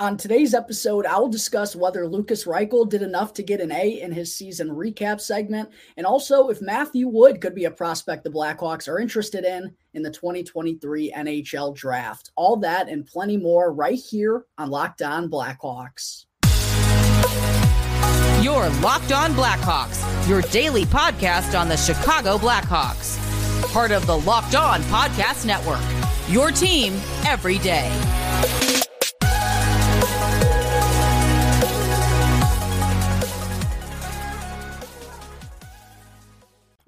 On today's episode, I will discuss whether Lukas Reichel did enough to get an A in his season recap segment, and also if Matthew Wood could be a prospect the Blackhawks are interested in in the 2023 NHL draft. All that and plenty more right here on Locked On Blackhawks. Your Locked On Blackhawks, your daily podcast on the Chicago Blackhawks. Part of the Locked On Podcast Network. Your team every day.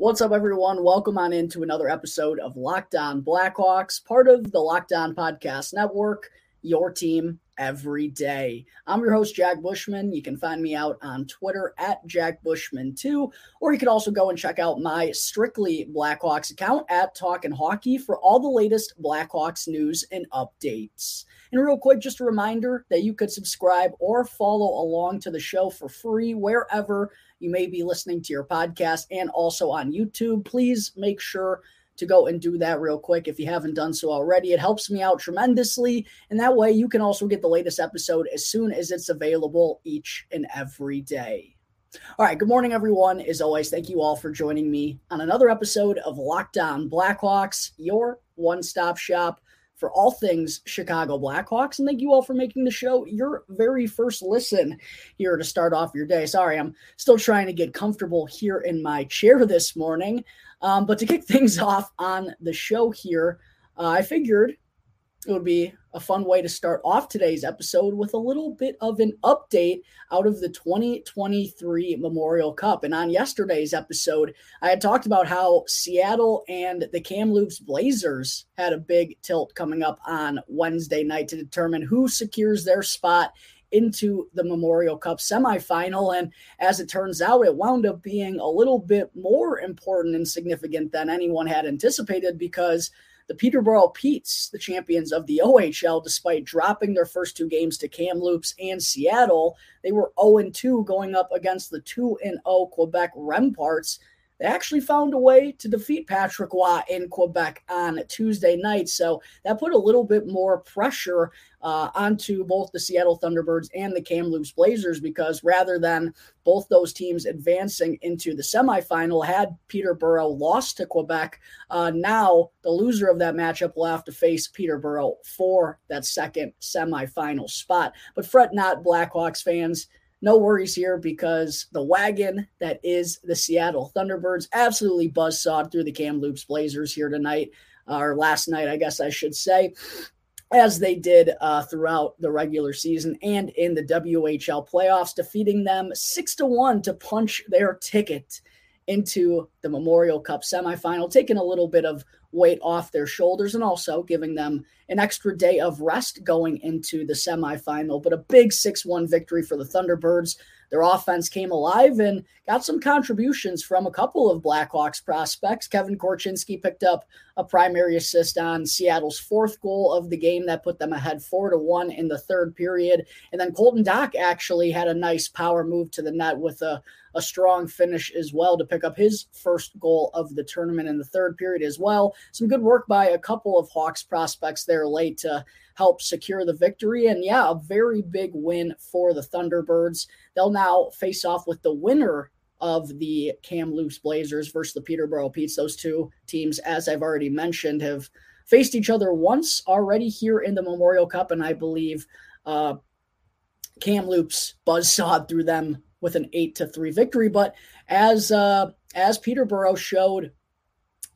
What's up, everyone? Welcome on into another episode of Locked On Blackhawks, part of the Locked On Podcast Network, your team every day. I'm your host, Jack Bushman. You can find me out on Twitter at Jack Bushman2, or you can also go and check out my Strictly Blackhawks account at Talkin' Hockey for all the latest Blackhawks news and updates. And real quick, just a reminder that you could subscribe or follow along to the show for free wherever you may be listening to your podcast and also on YouTube. Please make sure to go and do that real quick if you haven't done so already. It helps me out tremendously. And that way you can also get the latest episode as soon as it's available each and every day. All right, good morning, everyone. As always, thank you all for joining me on another episode of Locked On Blackhawks, your one stop shop for all things Chicago Blackhawks. And thank you all for making the show your very first listen here to start off your day. Sorry, I'm still trying to get comfortable here in my chair this morning. Um, but to kick things off on the show here, uh, I figured it would be a fun way to start off today's episode with a little bit of an update out of the 2023 Memorial Cup. And on yesterday's episode, I had talked about how Seattle and the Kamloops Blazers had a big tilt coming up on Wednesday night to determine who secures their spot into the Memorial Cup semifinal. And as it turns out, it wound up being a little bit more important and significant than anyone had anticipated because the Peterborough Petes, the champions of the OHL, despite dropping their first two games to Kamloops and Seattle, they were 0 2 going up against the 2 0 Quebec Remparts they actually found a way to defeat Patrick Roy in Quebec on Tuesday night. So that put a little bit more pressure uh, onto both the Seattle Thunderbirds and the Kamloops Blazers because rather than both those teams advancing into the semifinal, had Peterborough lost to Quebec, uh, now the loser of that matchup will have to face Peterborough for that second semifinal spot. But fret not, Blackhawks fans no worries here because the wagon that is the Seattle Thunderbirds absolutely buzzsawed through the Kamloops Blazers here tonight, uh, or last night, I guess I should say, as they did uh, throughout the regular season and in the WHL playoffs, defeating them six to one to punch their ticket into the Memorial Cup semifinal, taking a little bit of weight off their shoulders and also giving them an extra day of rest going into the semifinal. But a big 6 1 victory for the Thunderbirds. Their offense came alive and got some contributions from a couple of Blackhawks prospects. Kevin Korchinski picked up a primary assist on Seattle's fourth goal of the game that put them ahead four to one in the third period. And then Colton Dach actually had a nice power move to the net with a, a strong finish as well to pick up his first goal of the tournament in the third period as well. Some good work by a couple of Hawks prospects there late to help secure the victory. And yeah, a very big win for the Thunderbirds. They'll now face off with the winner of the Kamloops Blazers versus the Peterborough Petes. Those two teams, as I've already mentioned, have faced each other once already here in the Memorial Cup, and I believe uh, Kamloops buzzsawed through them with an eight to three victory. But as uh, as Peterborough showed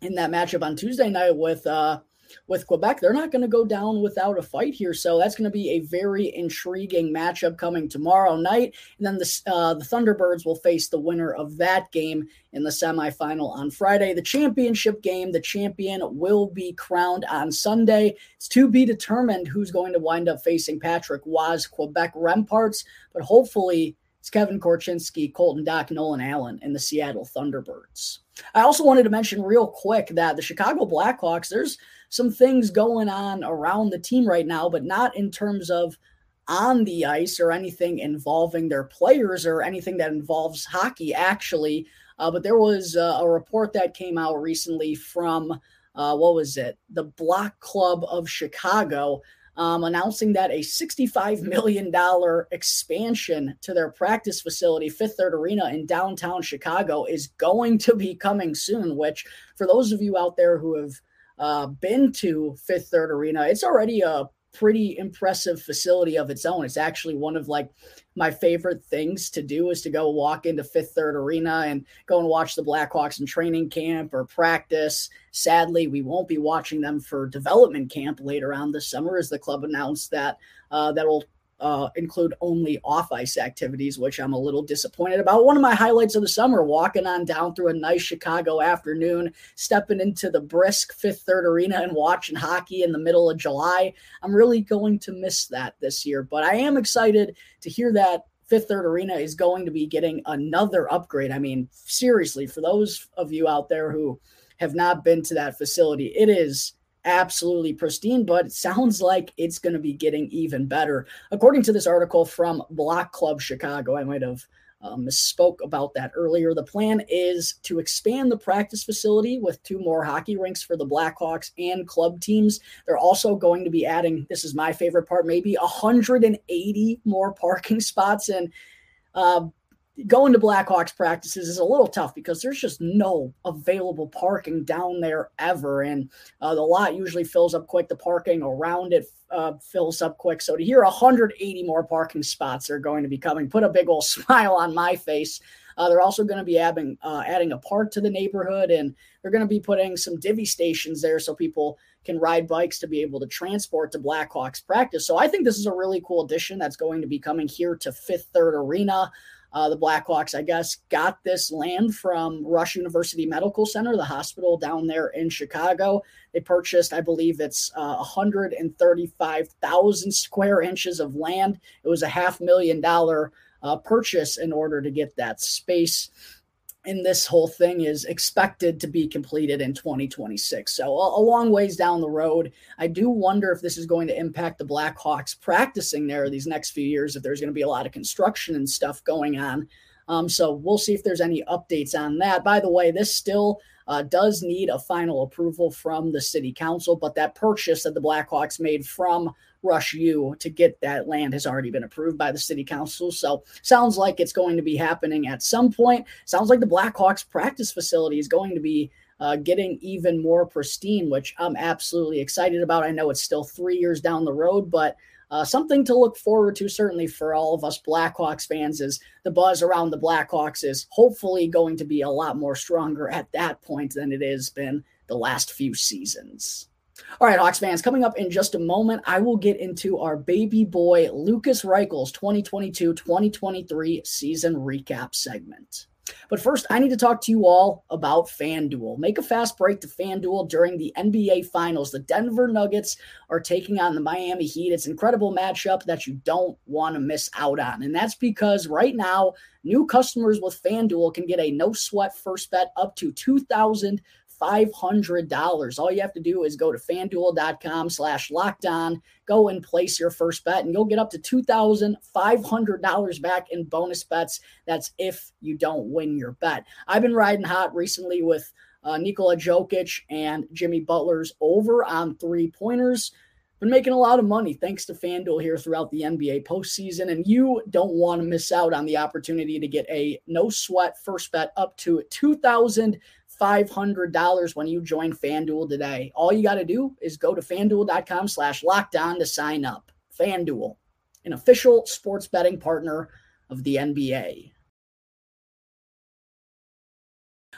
in that matchup on Tuesday night with uh, with Quebec, they're not going to go down without a fight here. So that's going to be a very intriguing matchup coming tomorrow night. And then the, uh, the Thunderbirds will face the winner of that game in the semifinal on Friday. The championship game, the champion will be crowned on Sunday. It's to be determined who's going to wind up facing Patrick Roy's Quebec Remparts, but hopefully it's Kevin Korchinski, Colton Dach, Nolan Allan, and the Seattle Thunderbirds. I also wanted to mention real quick that the Chicago Blackhawks, there's some things going on around the team right now, but not in terms of on the ice or anything involving their players or anything that involves hockey, actually. Uh, but there was uh, a report that came out recently from, uh, what was it? The Block Club of Chicago um, announcing that a $65 million expansion to their practice facility, Fifth Third Arena in downtown Chicago, is going to be coming soon. Which, for those of you out there who have uh, been to Fifth Third Arena, it's already a pretty impressive facility of its own. It's actually one of like my favorite things to do is to go walk into Fifth Third Arena and go and watch the Blackhawks in training camp or practice. Sadly, we won't be watching them for development camp later on this summer, as the club announced that uh, that will uh, include only off ice activities, which I'm a little disappointed about. One of my highlights of the summer, walking on down through a nice Chicago afternoon, stepping into the brisk Fifth Third Arena and watching hockey in the middle of July. I'm really going to miss that this year, but I am excited to hear that Fifth Third Arena is going to be getting another upgrade. I mean, seriously, for those of you out there who have not been to that facility, it is absolutely pristine, but it sounds like it's going to be getting even better. According to this article from Block Club Chicago, I might have um, misspoke about that earlier. The plan is to expand the practice facility with two more hockey rinks for the Blackhawks and club teams. They're also going to be adding, this is my favorite part, maybe 180 more parking spots. And uh, going to Blackhawks practices is a little tough because there's just no available parking down there ever. And uh, the lot usually fills up quick. The parking around it uh, fills up quick. So to hear 180 more parking spots are going to be coming, put a big old smile on my face. Uh, they're also going to be adding, uh, adding a park to the neighborhood and they're going to be putting some divvy stations there so people can ride bikes to be able to transport to Blackhawks practice. So I think this is a really cool addition that's going to be coming here to Fifth Third Arena. Uh, the Blackhawks, I guess, got this land from Rush University Medical Center, the hospital down there in Chicago. They purchased, I believe it's uh, 135,000 square inches of land. It was a half million dollar uh, purchase in order to get that space and this whole thing is expected to be completed in 2026. So a, a, long ways down the road. I do wonder if this is going to impact the Blackhawks practicing there these next few years. If there's going to be a lot of construction and stuff going on. Um, so we'll see if there's any updates on that. By the way, this still uh, does need a final approval from the city council, but that purchase that the Blackhawks made from Rush you to get that land has already been approved by the city council. So sounds like it's going to be happening at some point. Sounds like the Blackhawks practice facility is going to be uh, getting even more pristine, which I'm absolutely excited about. I know it's still three years down the road, but uh, something to look forward to, certainly for all of us Blackhawks fans, is the buzz around the Blackhawks is hopefully going to be a lot more stronger at that point than it has been the last few seasons. All right, Hawks fans, coming up in just a moment, I will get into our baby boy Lukas Reichel's 2022 2023 season recap segment. But first, I need to talk to you all about FanDuel. Make a fast break to FanDuel during the NBA Finals. The Denver Nuggets are taking on the Miami Heat. It's an incredible matchup that you don't want to miss out on. And that's because right now, new customers with FanDuel can get a no sweat first bet up to 2000 $500. All you have to do is go to fanduel.com slash lockedon, go and place your first bet, and you'll get up to $2,500 back in bonus bets. That's if you don't win your bet. I've been riding hot recently with uh, Nikola Jokic and Jimmy Butler's over on three pointers. Been making a lot of money thanks to FanDuel here throughout the NBA postseason, and you don't want to miss out on the opportunity to get a no sweat first bet up to 2000 $500 when you join FanDuel today. All you got to do is go to fanduel.com slash lockedon to sign up. FanDuel, an official sports betting partner of the NBA.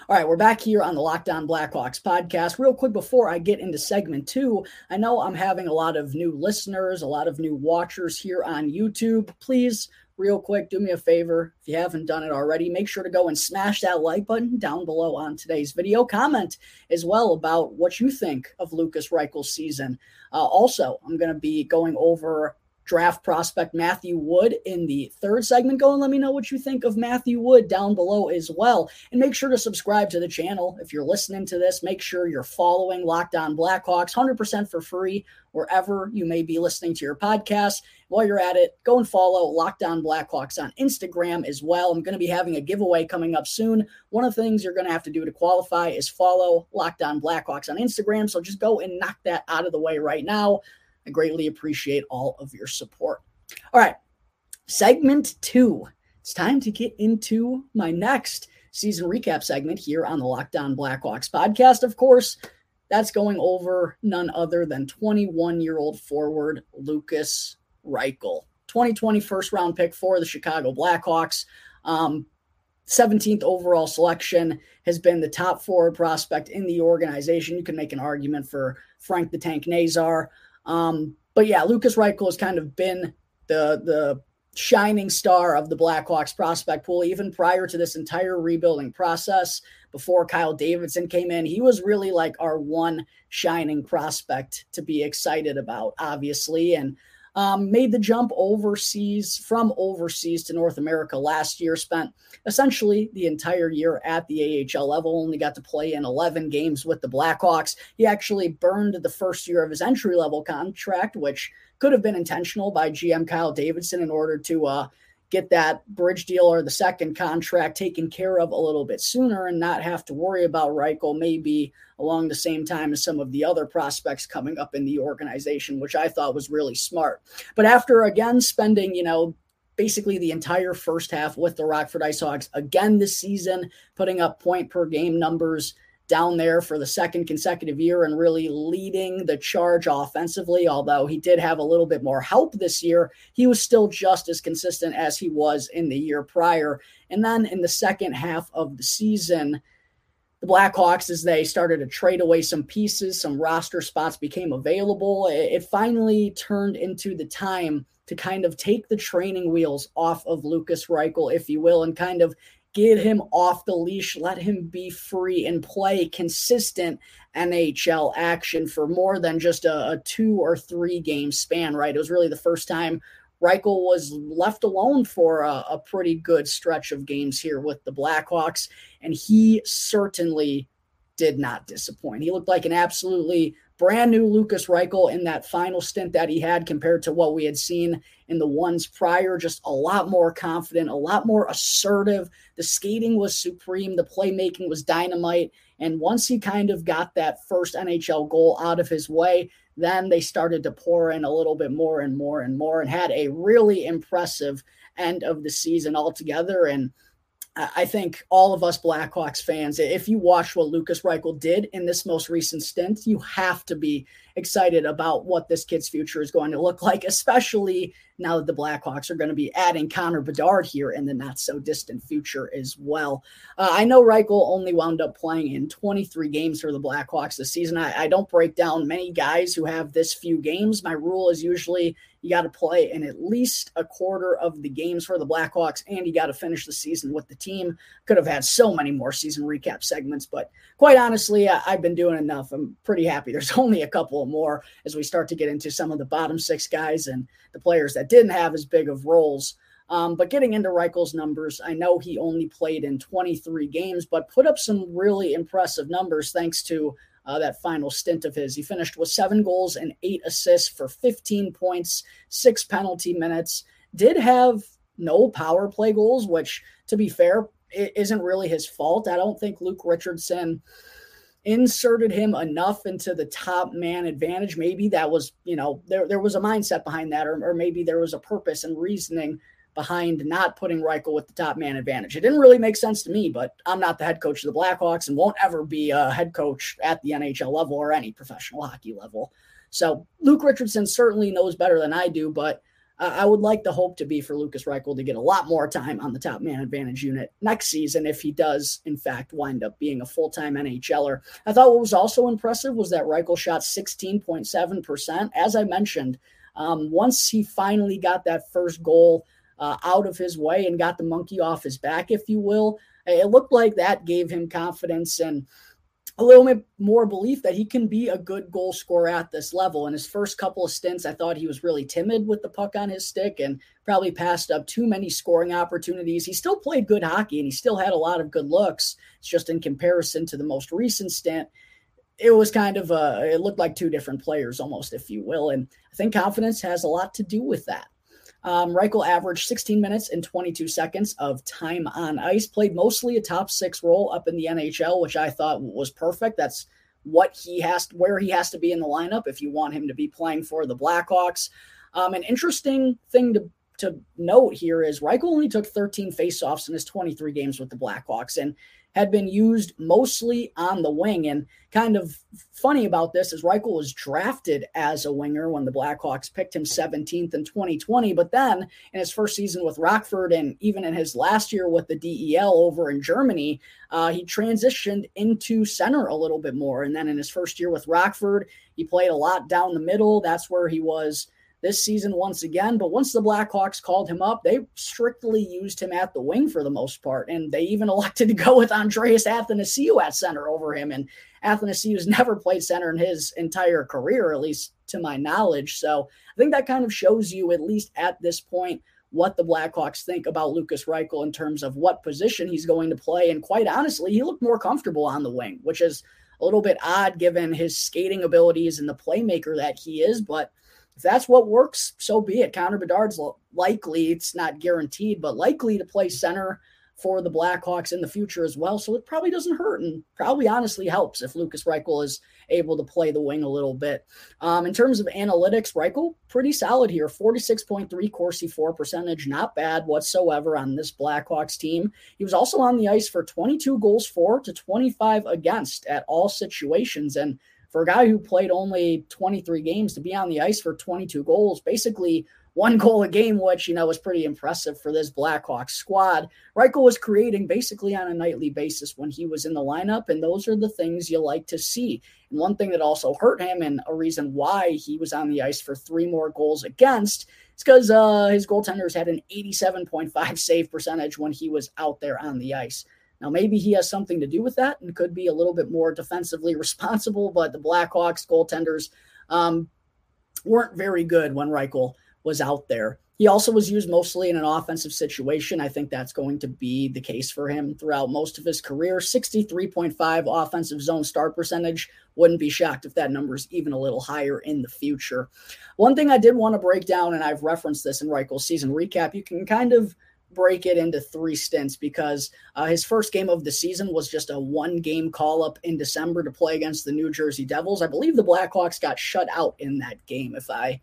All right, we're back here on the Locked On Blackhawks podcast. Real quick before I get into segment two, I know I'm having a lot of new listeners, a lot of new watchers here on YouTube. Please real quick, do me a favor. If you haven't done it already, make sure to go and smash that like button down below on today's video. Comment as well about what you think of Lukas Reichel's season. Uh, also, I'm going to be going over draft prospect Matthew Wood in the third segment. Go and let me know what you think of Matthew Wood down below as well. And make sure to subscribe to the channel. If you're listening to this, make sure you're following Locked On Blackhawks 100% for free wherever you may be listening to your podcast. While you're at it, go and follow Locked On Blackhawks on Instagram as well. I'm going to be having a giveaway coming up soon. One of the things you're going to have to do to qualify is follow Locked On Blackhawks on Instagram. So just go and knock that out of the way right now. I greatly appreciate all of your support. All right, segment two. It's time to get into my next season recap segment here on the Locked On Blackhawks podcast. Of course, that's going over none other than 21 year old forward Lukas Reichel. 2020 first round pick for the Chicago Blackhawks. Um, 17th overall selection has been the top forward prospect in the organization. You can make an argument for Frank the Tank Nazar. Um, but yeah, Lukas Reichel has kind of been the the shining star of the Blackhawks prospect pool even prior to this entire rebuilding process. Before Kyle Davidson came in, he was really like our one shining prospect to be excited about, obviously. And um, made the jump overseas from overseas to North America last year, spent essentially the entire year at the AHL level, only got to play in 11 games with the Blackhawks. He actually burned the first year of his entry level contract, which could have been intentional by GM Kyle Davidson in order to uh, get that bridge deal or the second contract taken care of a little bit sooner and not have to worry about Reichel maybe along the same time as some of the other prospects coming up in the organization, which I thought was really smart. But after again spending, you know, basically the entire first half with the Rockford Ice again this season, putting up point per game numbers down there for the second consecutive year and really leading the charge offensively. Although he did have a little bit more help this year, he was still just as consistent as he was in the year prior. And then in the second half of the season, the Blackhawks, as they started to trade away some pieces, some roster spots became available. It finally turned into the time to kind of take the training wheels off of Lukas Reichel, if you will, and kind of get him off the leash, let him be free and play consistent NHL action for more than just a, a, two or three game span, right? It was really the first time Reichel was left alone for a, a pretty good stretch of games here with the Blackhawks, and he certainly did not disappoint. He looked like an absolutely brand new Lukas Reichel in that final stint that he had compared to what we had seen in the ones prior. Just a lot more confident, a lot more assertive. The skating was supreme, the playmaking was dynamite. And once he kind of got that first NHL goal out of his way, then they started to pour in a little bit more and more and more and had a really impressive end of the season altogether. And I think all of us Blackhawks fans, if you watch what Lukas Reichel did in this most recent stint, you have to be excited about what this kid's future is going to look like, especially now that the Blackhawks are going to be adding Connor Bedard here in the not so distant future as well. Uh, I know Reichel only wound up playing in 23 games for the Blackhawks this season. I, I don't break down many guys who have this few games. My rule is usually you got to play in at least a quarter of the games for the Blackhawks, and you got to finish the season with the team. Could have had so many more season recap segments, but quite honestly, I, have been doing enough. I'm pretty happy. There's only a couple more as we start to get into some of the bottom six guys and the players that didn't have as big of roles. Um, but getting into Reichel's numbers, I know he only played in 23 games, but put up some really impressive numbers thanks to uh, that final stint of his. He finished with seven goals and eight assists for 15 points, six penalty minutes. Did have no power play goals, which, to be fair, isn't really his fault. I don't think Luke Richardson inserted him enough into the top man advantage. Maybe that was, you know, there, there was a mindset behind that, or, or maybe there was a purpose and reasoning behind not putting Reichel with the top man advantage. It didn't really make sense to me, but I'm not the head coach of the Blackhawks and won't ever be a head coach at the NHL level or any professional hockey level. So Luke Richardson certainly knows better than I do, but I would like the hope to be for Lukas Reichel to get a lot more time on the top man advantage unit next season if he does, in fact, wind up being a full time NHLer. I thought what was also impressive was that Reichel shot 16.7%. As I mentioned, um, once he finally got that first goal uh, out of his way and got the monkey off his back, if you will. It looked like that gave him confidence and a little bit more belief that he can be a good goal scorer at this level. In his first couple of stints, I thought he was really timid with the puck on his stick and probably passed up too many scoring opportunities. He still played good hockey and he still had a lot of good looks. It's just in comparison to the most recent stint, it was kind of a, it looked like two different players almost, if you will. And I think confidence has a lot to do with that. Um, Reichel averaged 16 minutes and 22 seconds of time on ice, played mostly a top six role up in the NHL, which I thought was perfect. That's what he has, where he has to be in the lineup if you want him to be playing for the Blackhawks. Um, an interesting thing to to note here is Reichel only took 13 faceoffs in his 23 games with the Blackhawks, and had been used mostly on the wing. And kind of funny about this is Reichel was drafted as a winger when the Blackhawks picked him 17th in 2020. But then in his first season with Rockford and even in his last year with the DEL over in Germany, uh, he transitioned into center a little bit more. And then in his first year with Rockford, he played a lot down the middle. That's where he was this season once again. But once the Blackhawks called him up, they strictly used him at the wing for the most part. And they even elected to go with Andreas Athanasiou at center over him. And Athanasiou's never played center in his entire career, at least to my knowledge. So I think that kind of shows you, at least at this point, what the Blackhawks think about Lukas Reichel in terms of what position he's going to play. And quite honestly, he looked more comfortable on the wing, which is a little bit odd given his skating abilities and the playmaker that he is. But if that's what works, so be it. Connor Bedard's likely, it's not guaranteed, but likely to play center for the Blackhawks in the future as well. So it probably doesn't hurt and probably honestly helps if Lukas Reichel is able to play the wing a little bit. Um, in terms of analytics, Reichel, pretty solid here 46.3 Corsi for percentage, not bad whatsoever on this Blackhawks team. He was also on the ice for 22 goals for to 25 against at all situations. And for a guy who played only 23 games to be on the ice for 22 goals, basically one goal a game, which, you know, was pretty impressive for this Blackhawks squad. Reichel was creating basically on a nightly basis when he was in the lineup, and those are the things you like to see. And one thing that also hurt him, and a reason why he was on the ice for three more goals against, is because uh, his goaltenders had an 87.5 save percentage when he was out there on the ice. Now, maybe he has something to do with that and could be a little bit more defensively responsible, but the Blackhawks goaltenders um, weren't very good when Reichel was out there. He also was used mostly in an offensive situation. I think that's going to be the case for him throughout most of his career. 63.5 offensive zone start percentage. Wouldn't be shocked if that number is even a little higher in the future. One thing I did want to break down, and I've referenced this in Reichel's season recap, you can kind of break it into three stints because uh, his first game of the season was just a one game call up in December to play against the New Jersey Devils. I believe the Blackhawks got shut out in that game, if I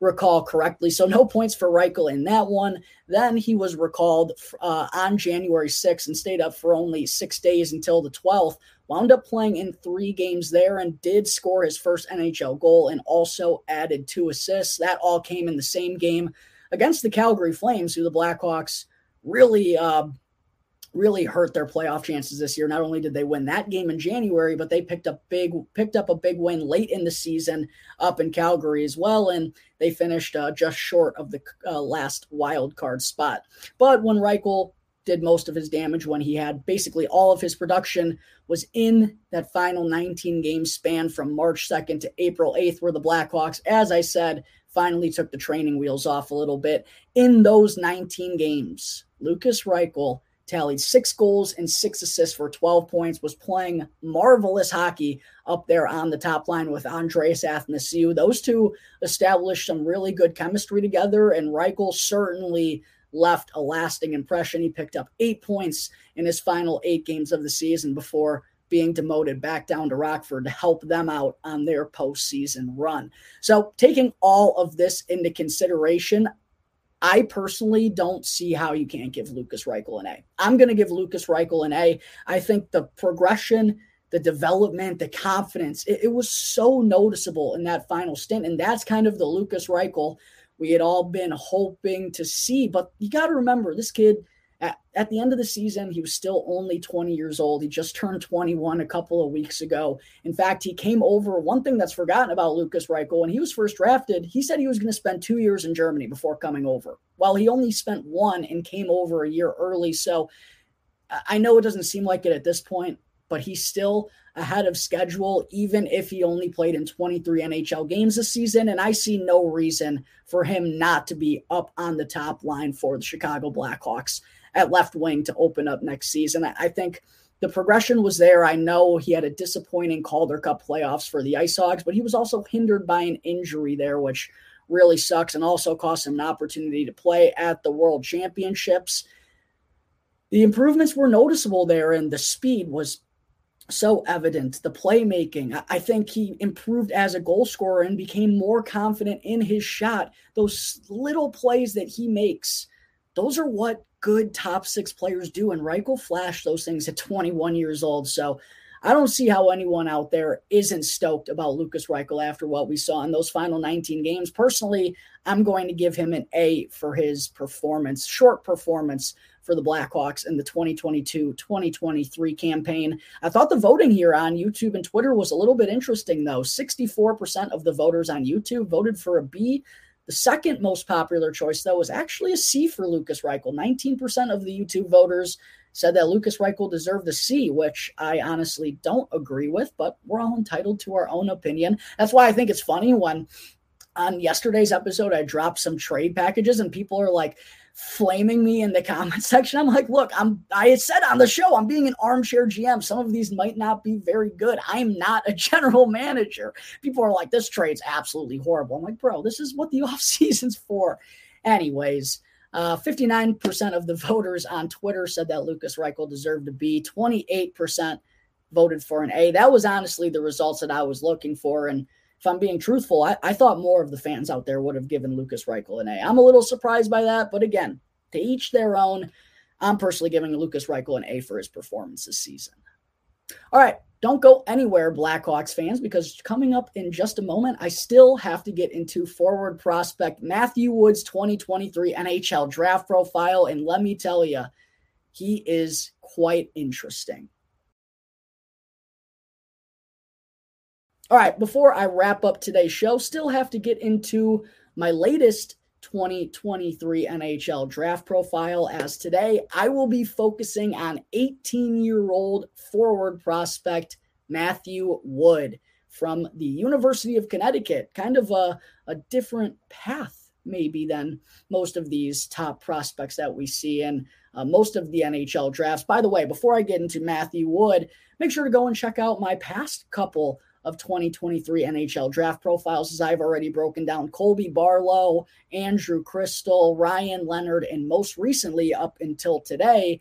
recall correctly. So no points for Reichel in that one. Then he was recalled uh, on January 6th and stayed up for only six days until the 12th. Wound up playing in three games there and did score his first NHL goal and also added two assists. That all came in the same game against the Calgary Flames, who the Blackhawks really uh, really hurt their playoff chances this year. Not only did they win that game in January, but they picked up big picked up a big win late in the season up in Calgary as well, and they finished uh, just short of the uh, last wild card spot. But when Reichel did most of his damage when he had basically all of his production was in that final 19 game span from March 2nd to April 8th, where the Blackhawks, as I said, finally took the training wheels off a little bit. In those 19 games, Lukas Reichel tallied six goals and six assists for 12 points, was playing marvelous hockey up there on the top line with Andreas Athanasiou. Those two established some really good chemistry together, and Reichel certainly left a lasting impression. He picked up eight points in his final eight games of the season before being demoted back down to Rockford to help them out on their postseason run. So, taking all of this into consideration, I personally don't see how you can't give Lukas Reichel an A. I'm going to give Lukas Reichel an A. I think the progression, the development, the confidence, it, it, was so noticeable in that final stint. And that's kind of the Lukas Reichel we had all been hoping to see. But you got to remember, this kid – at, at the end of the season, he was still only 20 years old. He just turned 21 a couple of weeks ago. In fact, he came over. One thing that's forgotten about Lukas Reichel, when he was first drafted, he said he was going to spend two years in Germany before coming over. Well, he only spent one and came over a year early. So I know it doesn't seem like it at this point, but he's still ahead of schedule, even if he only played in 23 NHL games this season. And I see no reason for him not to be up on the top line for the Chicago Blackhawks at left wing to open up next season. I, think the progression was there. I know he had a disappointing Calder Cup playoffs for the Ice Hogs, but he was also hindered by an injury there, which really sucks and also cost him an opportunity to play at the World Championships. The improvements were noticeable there, and the speed was so evident. The playmaking, I think he improved as a goal scorer and became more confident in his shot. Those little plays that he makes, those are what good top six players do. And Reichel flashed those things at 21 years old. So I don't see how anyone out there isn't stoked about Lukas Reichel after what we saw in those final 19 games. Personally, I'm going to give him an A for his performance, short performance for the Blackhawks in the 2022 2023 campaign. I thought the voting here on YouTube and Twitter was a little bit interesting, though. 64% of the voters on YouTube voted for a B. The second most popular choice, though, was actually a C for Lukas Reichel. 19% of the YouTube voters said that Lukas Reichel deserved a C, which I honestly don't agree with, but we're all entitled to our own opinion. That's why I think it's funny when on yesterday's episode I dropped some trade packages and people are like, flaming me in the comment section. I'm like, look, I'm I said on the show, I'm being an armchair GM. Some of these might not be very good. I'm not a general manager. People are like, this trade's absolutely horrible. I'm like, bro, this is what the off season's for. Anyways, uh, 59% of the voters on Twitter said that Lukas Reichel deserved a B. 28% voted for an A. That was honestly the results that I was looking for. And if I'm being truthful, I, I thought more of the fans out there would have given Lukas Reichel an A. I'm a little surprised by that, but again, to each their own. I'm personally giving Lukas Reichel an A for his performance this season. All right, don't go anywhere, Blackhawks fans, because coming up in just a moment, I still have to get into forward prospect Matthew Wood's 2023 NHL draft profile. And let me tell you, he is quite interesting. All right, before I wrap up today's show, still have to get into my latest 2023 NHL draft profile. As today, I will be focusing on 18 year old forward prospect Matthew Wood from the University of Connecticut. Kind of a, a different path, maybe, than most of these top prospects that we see in uh, most of the NHL drafts. By the way, before I get into Matthew Wood, make sure to go and check out my past couple of 2023 NHL draft profiles, as I've already broken down Colby Barlow, Andrew Cristall, Ryan Leonard, and most recently, up until today,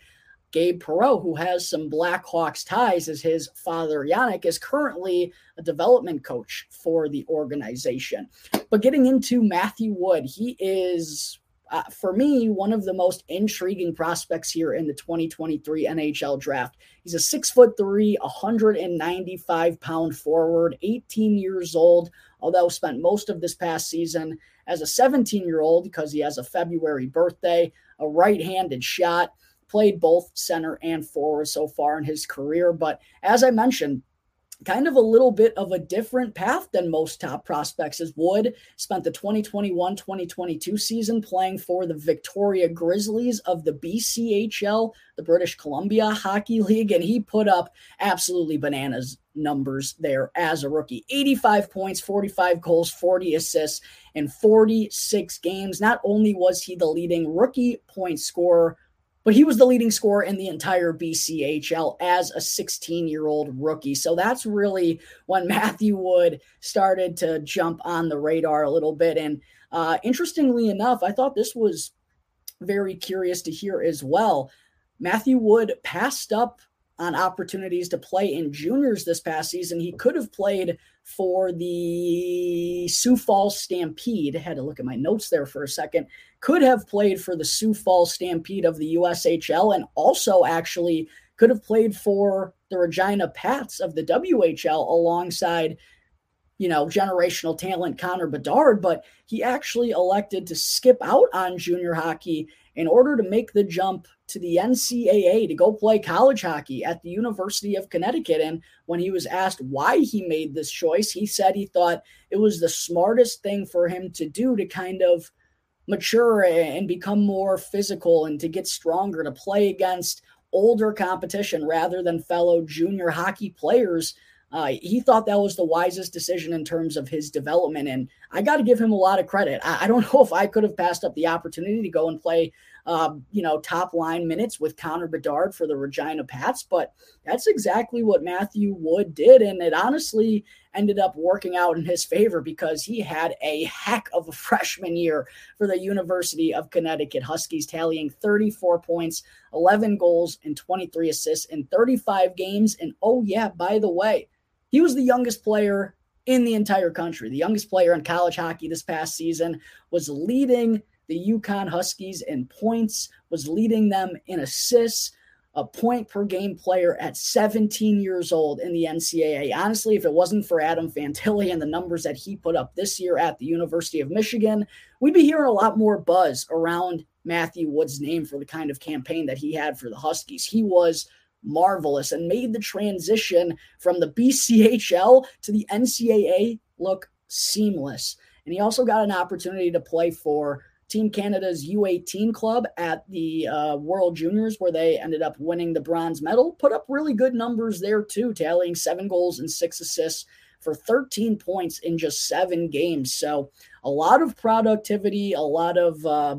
Gabe Perreault, who has some Blackhawks ties, as his father Yanic is currently a development coach for the organization. But getting into Matthew Wood, he is uh, for me, one of the most intriguing prospects here in the 2023 NHL draft. He's a six foot three, 195 pound forward, 18 years old, although spent most of this past season as a 17 year old because he has a February birthday, a right handed shot, played both center and forward so far in his career. But as I mentioned, kind of a little bit of a different path than most top prospects as Wood spent the 2021-2022 season playing for the Victoria Grizzlies of the BCHL, the British Columbia Hockey League and he put up absolutely bananas numbers there as a rookie. 85 points, 45 goals, 40 assists in 46 games. Not only was he the leading rookie point scorer but he was the leading scorer in the entire BCHL as a 16 year old rookie. So that's really when Matthew Wood started to jump on the radar a little bit. And uh, interestingly enough, I thought this was very curious to hear as well. Matthew Wood passed up on opportunities to play in juniors this past season. He could have played for the Sioux Falls Stampede. I had to look at my notes there for a second. Could have played for the Sioux Falls Stampede of the USHL and also actually could have played for the Regina Pats of the WHL alongside you know, generational talent Connor Bedard, but he actually elected to skip out on junior hockey in order to make the jump to the NCAA to go play college hockey at the University of Connecticut. And when he was asked why he made this choice, he said he thought it was the smartest thing for him to do to kind of mature and become more physical and to get stronger, to play against older competition rather than fellow junior hockey players uh, he thought that was the wisest decision in terms of his development. And I got to give him a lot of credit. I, I, don't know if I could have passed up the opportunity to go and play, um, you know, top line minutes with Connor Bedard for the Regina Pats, but that's exactly what Matthew Wood did. And it honestly ended up working out in his favor because he had a heck of a freshman year for the University of Connecticut Huskies, tallying 34 points, 11 goals, and 23 assists in 35 games. And oh, yeah, by the way, he was the youngest player in the entire country. The youngest player in college hockey this past season was leading the UConn Huskies in points, was leading them in assists, a point per game player at 17 years old in the NCAA. Honestly, if it wasn't for Adam Fantilli and the numbers that he put up this year at the University of Michigan, we'd be hearing a lot more buzz around Matthew Wood's name for the kind of campaign that he had for the Huskies. He was marvelous and made the transition from the BCHL to the NCAA look seamless. And he also got an opportunity to play for Team Canada's U18 club at the uh, World Juniors, where they ended up winning the bronze medal. Put up really good numbers there, too, tallying seven goals and six assists for 13 points in just seven games. So, a lot of productivity, a lot of uh,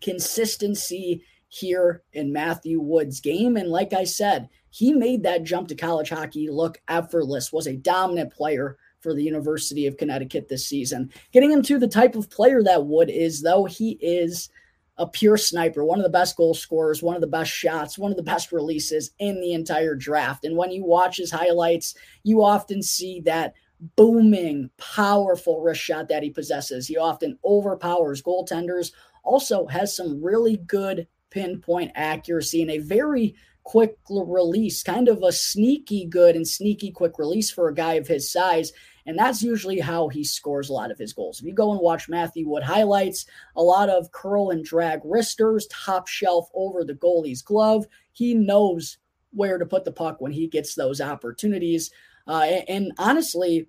consistency here in Matthew Wood's game. And like I said, he made that jump to college hockey look effortless, was a dominant player for the University of Connecticut this season. Getting into the type of player that Wood is, though, he is a pure sniper, one of the best goal scorers, one of the best shots, one of the best releases in the entire draft. And when you watch his highlights, you often see that booming, powerful wrist shot that he possesses. He often overpowers goaltenders, also has some really good pinpoint accuracy and a very quick release, kind of a sneaky good and sneaky quick release for a guy of his size. And that's usually how he scores a lot of his goals. If you go and watch Matthew Wood highlights, a lot of curl and drag wristers, top shelf over the goalie's glove. He knows where to put the puck when he gets those opportunities. Uh, and, and honestly,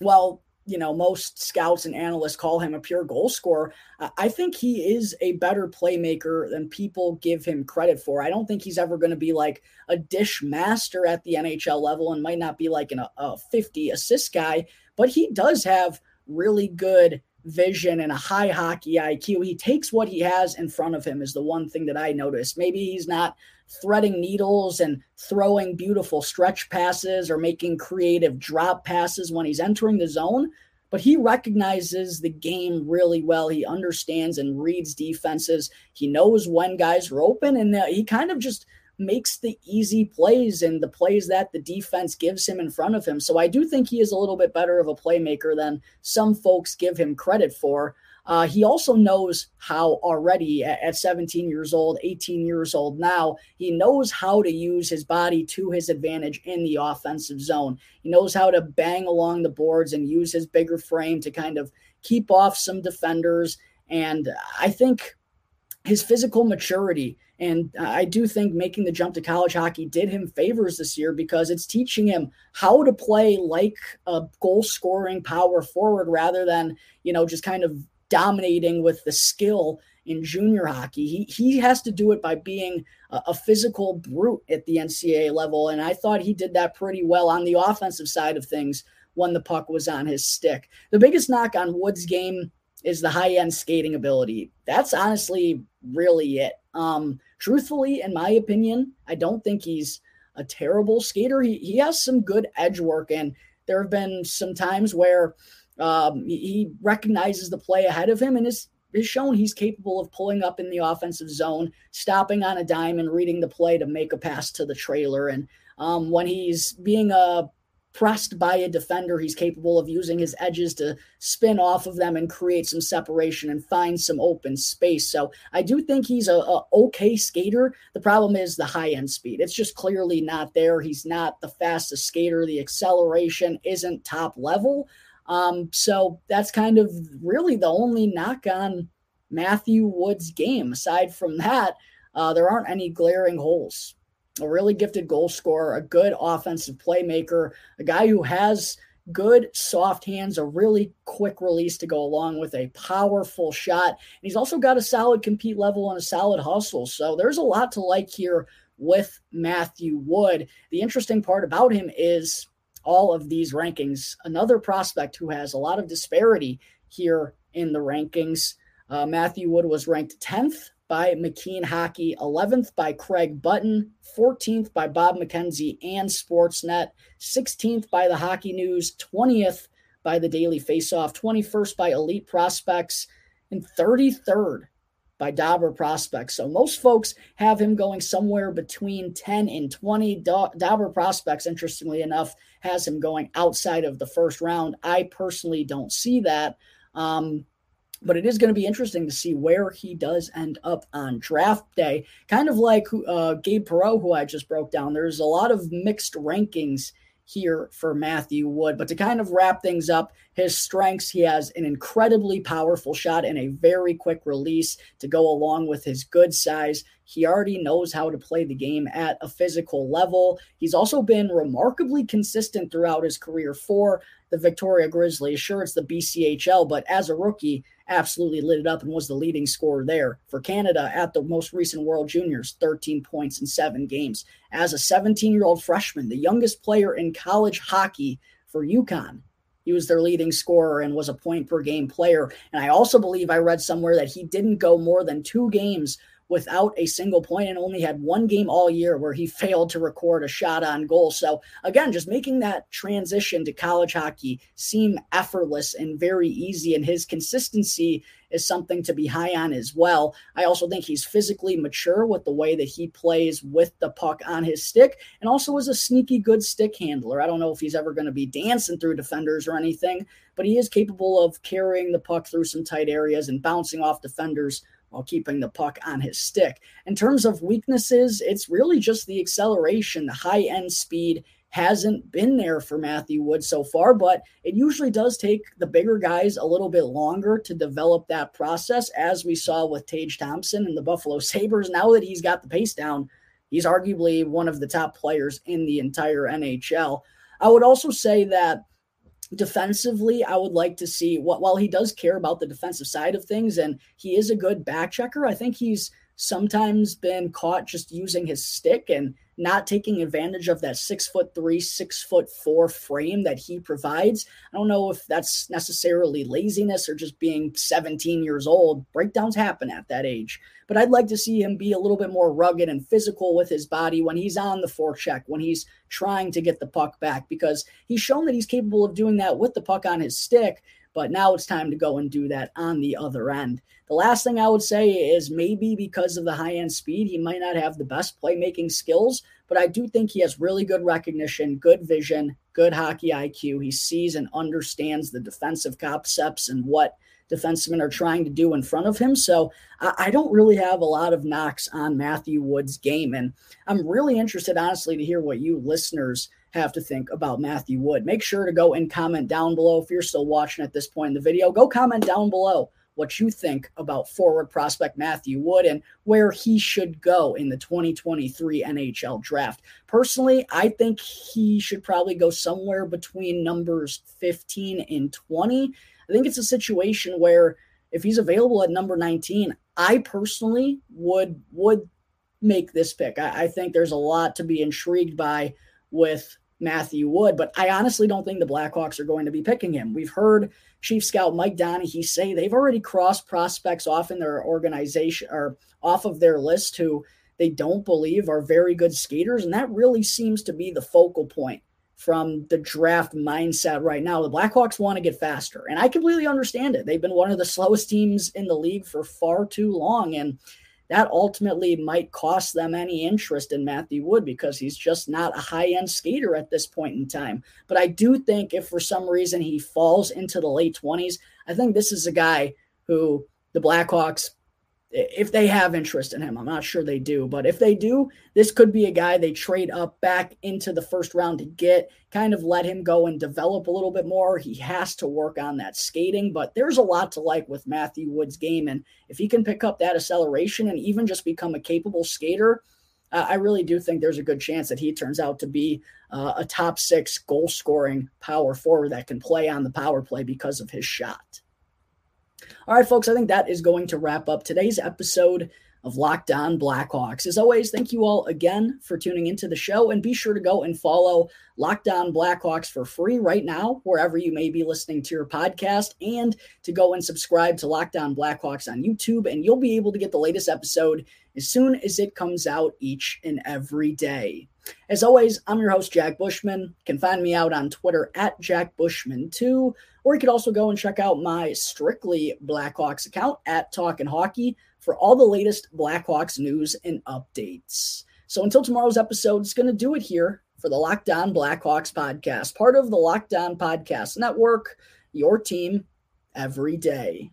well, you know, most scouts and analysts call him a pure goal scorer. I think he is a better playmaker than people give him credit for. I don't think he's ever going to be like a dish master at the NHL level and might not be like an, a 50 assist guy, but he does have really good vision and a high hockey IQ. He takes what he has in front of him, is the one thing that I noticed. Maybe he's not threading needles and throwing beautiful stretch passes or making creative drop passes when he's entering the zone, but he recognizes the game really well. He understands and reads defenses. He knows when guys are open, and uh, he kind of just makes the easy plays and the plays that the defense gives him in front of him. So I do think he is a little bit better of a playmaker than some folks give him credit for. Uh, he also knows how already at, at 17 years old, 18 years old now, he knows how to use his body to his advantage in the offensive zone. He knows how to bang along the boards and use his bigger frame to kind of keep off some defenders. And I think his physical maturity and I do think making the jump to college hockey did him favors this year because it's teaching him how to play like a goal scoring power forward rather than, you know, just kind of dominating with the skill in junior hockey. He he has to do it by being a, a, physical brute at the NCAA level, and I thought he did that pretty well on the offensive side of things when the puck was on his stick. The biggest knock on Wood's game is the high end skating ability. That's honestly really it. Um, truthfully, in my opinion, I don't think he's a terrible skater. He he has some good edge work, and there have been some times where um, he recognizes the play ahead of him and is is shown he's capable of pulling up in the offensive zone, stopping on a dime and reading the play to make a pass to the trailer. And um, when he's being a pressed by a defender, he's capable of using his edges to spin off of them and create some separation and find some open space. So I do think he's a, a okay skater. The problem is the high end speed. It's just clearly not there. He's not the fastest skater. The acceleration isn't top level. Um, so that's kind of really the only knock on Matthew Wood's game. Aside from that, uh, there aren't any glaring holes a really gifted goal scorer, a good offensive playmaker, a guy who has good soft hands, a really quick release to go along with a powerful shot. And he's also got a solid compete level and a solid hustle. So there's a lot to like here with Matthew Wood. The interesting part about him is all of these rankings, another prospect who has a lot of disparity here in the rankings. Uh, Matthew Wood was ranked 10th by McKeen Hockey, 11th by Craig Button, 14th by Bob McKenzie and Sportsnet, 16th by the Hockey News, 20th by the Daily Faceoff, 21st by Elite Prospects, and 33rd by Dobber Prospects. So most folks have him going somewhere between 10 and 20. Dobber Prospects, interestingly enough, has him going outside of the first round. I personally don't see that. Um, but it is going to be interesting to see where he does end up on draft day. Kind of like uh, Gabe Perreault, who I just broke down. There's a lot of mixed rankings here for Matthew Wood. But to kind of wrap things up, his strengths he has an incredibly powerful shot and a very quick release to go along with his good size. He already knows how to play the game at a physical level. He's also been remarkably consistent throughout his career for the Victoria Grizzlies. Sure, it's the BCHL, but as a rookie, absolutely lit it up and was the leading scorer there for Canada at the most recent World Juniors, 13 points in seven games. As a 17 year old freshman, the youngest player in college hockey for UConn. He was their leading scorer and was a point per game player. And I also believe I read somewhere that he didn't go more than two games without a single point and only had one game all year where he failed to record a shot on goal. So, again, just making that transition to college hockey seem effortless and very easy. And his consistency is something to be high on as well. I also think he's physically mature with the way that he plays with the puck on his stick and also is a sneaky good stick handler. I don't know if he's ever going to be dancing through defenders or anything, but he is capable of carrying the puck through some tight areas and bouncing off defenders while keeping the puck on his stick. In terms of weaknesses, it's really just the acceleration, the high end speed hasn't been there for Matthew Wood so far, but it usually does take the bigger guys a little bit longer to develop that process, as we saw with Tage Thompson and the Buffalo Sabres. Now that he's got the pace down, he's arguably one of the top players in the entire NHL. I would also say that defensively, I would like to see what while he does care about the defensive side of things and he is a good back checker, I think he's sometimes been caught just using his stick and not taking advantage of that six foot three, six foot four frame that he provides. I don't know if that's necessarily laziness or just being 17 years old. Breakdowns happen at that age. But I'd like to see him be a little bit more rugged and physical with his body when he's on the forecheck, when he's trying to get the puck back, because he's shown that he's capable of doing that with the puck on his stick. But now it's time to go and do that on the other end. The last thing I would say is maybe because of the high end speed, he might not have the best playmaking skills, but I do think he has really good recognition, good vision, good hockey IQ. He sees and understands the defensive concepts and what defensemen are trying to do in front of him. So I, I, don't really have a lot of knocks on Matthew Wood's game. And I'm really interested, honestly, to hear what you listeners have to think about Matthew Wood. Make sure to go and comment down below. If you're still watching at this point in the video, go comment down below what you think about forward prospect Matthew Wood and where he should go in the 2023 NHL draft. Personally, I think he should probably go somewhere between numbers 15 and 20. I think it's a situation where if he's available at number 19, I personally would would make this pick. I, I think there's a lot to be intrigued by with Matthew Wood, but I honestly don't think the Blackhawks are going to be picking him. We've heard Chief Scout Mike Doneghey say they've already crossed prospects off in their organization or off of their list who they don't believe are very good skaters, and that really seems to be the focal point from the draft mindset right now. The Blackhawks want to get faster, and I completely understand it. They've been one of the slowest teams in the league for far too long, and that ultimately might cost them any interest in Matthew Wood because he's just not a high end skater at this point in time. But I do think if for some reason he falls into the late 20s, I think this is a guy who the Blackhawks if they have interest in him. I'm not sure they do, but if they do, this could be a guy they trade up back into the first round to get, kind of let him go and develop a little bit more. He has to work on that skating, but there's a lot to like with Matthew Wood's game. And if he can pick up that acceleration and even just become a capable skater, uh, I really do think there's a good chance that he turns out to be uh, a top six goal scoring power forward that can play on the power play because of his shot. All right, folks, I think that is going to wrap up today's episode of Locked On Blackhawks. As always, thank you all again for tuning into the show and be sure to go and follow Locked On Blackhawks for free right now, wherever you may be listening to your podcast, and to go and subscribe to Locked On Blackhawks on YouTube, and you'll be able to get the latest episode as soon as it comes out each and every day. As always, I'm your host, Jack Bushman. You can find me out on Twitter at Jack Bushman2, or you could also go and check out my Strictly Blackhawks account at Talkin' Hockey for all the latest Blackhawks news and updates. So until tomorrow's episode, it's going to do it here for the Locked On Blackhawks podcast, part of the Locked On Podcast Network, your team every day.